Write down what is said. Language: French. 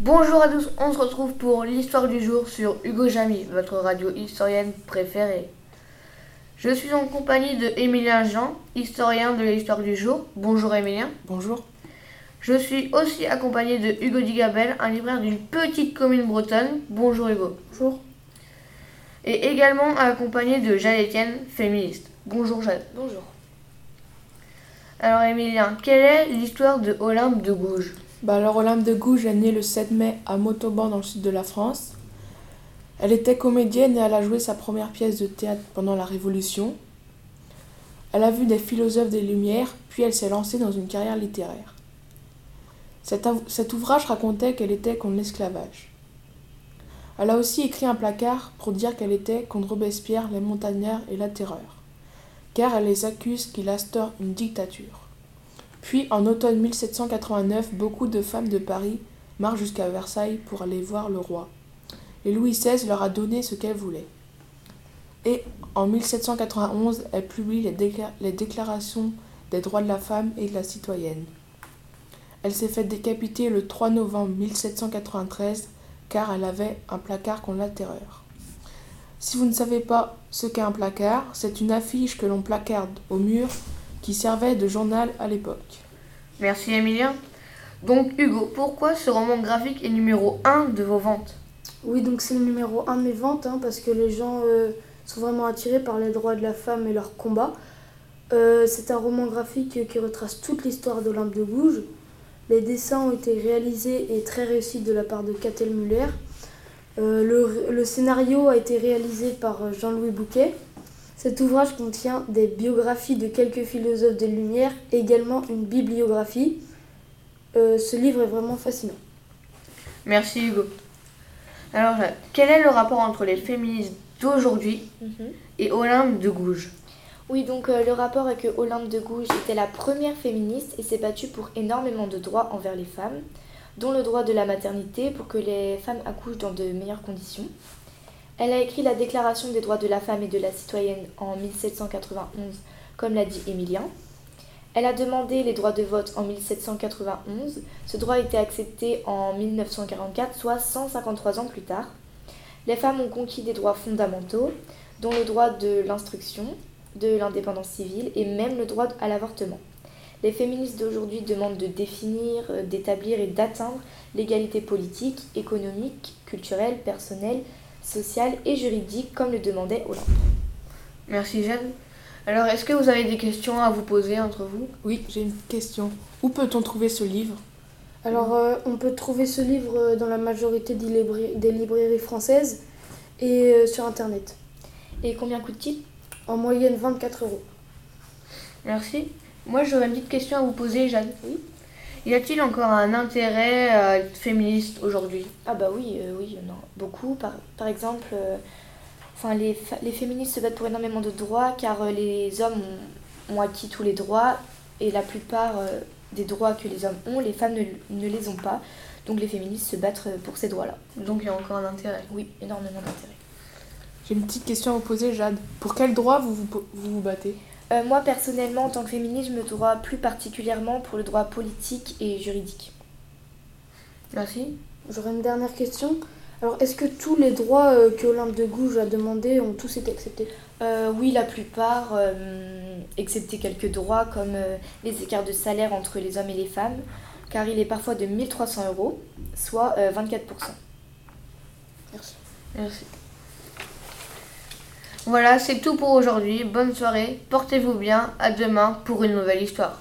Bonjour à tous, on se retrouve pour l'histoire du jour sur Hugo Jamy, votre radio historienne préférée. Je suis en compagnie de Émilien Jean, historien de l'histoire du jour. Bonjour Émilien. Bonjour. Je suis aussi accompagné de Hugo Digabel, un libraire d'une petite commune bretonne. Bonjour Hugo. Bonjour. Et également accompagné de Jeanne Etienne, féministe. Bonjour Jeanne. Bonjour. Alors Émilien, quelle est l'histoire de Olympe de Gouges? Bah alors Olympe de Gouges est née le 7 mai à Montauban dans le sud de la France. Elle était comédienne et elle a joué sa première pièce de théâtre pendant la Révolution. Elle a vu des philosophes des Lumières, puis elle s'est lancée dans une carrière littéraire. Cet, ouvrage racontait qu'elle était contre l'esclavage. Elle a aussi écrit un placard pour dire qu'elle était contre Robespierre, les montagnards et la terreur, car elle les accuse qu'il instaure une dictature. Puis, en automne 1789, beaucoup de femmes de Paris marchent jusqu'à Versailles pour aller voir le roi. Et Louis XVI leur a donné ce qu'elles voulaient. Et en 1791, elle publie les, déclarations des droits de la femme et de la citoyenne. Elle s'est faite décapiter le 3 novembre 1793 car elle avait un placard contre la terreur. Si vous ne savez pas ce qu'est un placard, c'est une affiche que l'on placarde au mur qui servait de journal à l'époque. Merci Emilien. Donc Hugo, pourquoi ce roman graphique est numéro 1 de vos ventes? Oui, donc c'est le numéro 1 de mes ventes, hein, parce que les gens euh, sont vraiment attirés par les droits de la femme et leur combat. Euh, c'est un roman graphique qui retrace toute l'histoire d'Olympe de Gouges. Les dessins ont été réalisés et très réussis de la part de Catel Muller. Euh, le, le, scénario a été réalisé par Jean-Louis Bouquet. Cet ouvrage contient des biographies de quelques philosophes des Lumières, également une bibliographie. Euh, ce livre est vraiment fascinant. Merci Hugo. Alors, quel est le rapport entre les féministes d'aujourd'hui mhm. et Olympe de Gouges? Oui, donc euh, le rapport est que Olympe de Gouges était la première féministe et s'est battue pour énormément de droits envers les femmes, dont le droit de la maternité pour que les femmes accouchent dans de meilleures conditions. Elle a écrit la Déclaration des droits de la femme et de la citoyenne en 1791, comme l'a dit Émilien. Elle a demandé les droits de vote en 1791. Ce droit a été accepté en 1944, soit 153 ans plus tard. Les femmes ont conquis des droits fondamentaux, dont le droit de l'instruction, de l'indépendance civile et même le droit à l'avortement. Les féministes d'aujourd'hui demandent de définir, d'établir et d'atteindre l'égalité politique, économique, culturelle, personnelle, sociale et juridique comme le demandait Olympe. Merci Jeanne. Alors est-ce que vous avez des questions à vous poser entre vous? Oui, j'ai une question. Où peut-on trouver ce livre? Alors euh, on peut trouver ce livre euh, dans la majorité des, librairies françaises et euh, sur internet. Et combien coûte-t-il? En moyenne 24 euros. Merci. Moi j'aurais une petite question à vous poser Jeanne. Oui. Y a-t-il encore un intérêt à être féministe aujourd'hui? Ah bah oui, euh, oui, non, beaucoup. Par, par exemple, euh, enfin, les, les, féministes se battent pour énormément de droits car euh, les hommes ont, acquis tous les droits et la plupart des droits que les hommes ont, les femmes ne, ne, les ont pas. Donc les féministes se battent pour ces droits-là. Donc il y a encore un intérêt? Oui, énormément d'intérêt. J'ai une petite question à vous poser, Jade. Pour quel droit vous vous, vous, vous battez? Euh, moi, personnellement, en tant que féministe, je me droit plus particulièrement pour le droit politique et juridique. Merci. J'aurais une dernière question. Alors, est-ce que tous les droits euh, que Olympe de Gouges a demandé ont tous été acceptés? Euh, Oui, la plupart, excepté quelques droits comme les écarts de salaire entre les hommes et les femmes, car il est parfois de 1300 euros, soit 24%. Merci. Merci. Voilà, c'est tout pour aujourd'hui. Bonne soirée, portez-vous bien, à demain pour une nouvelle histoire.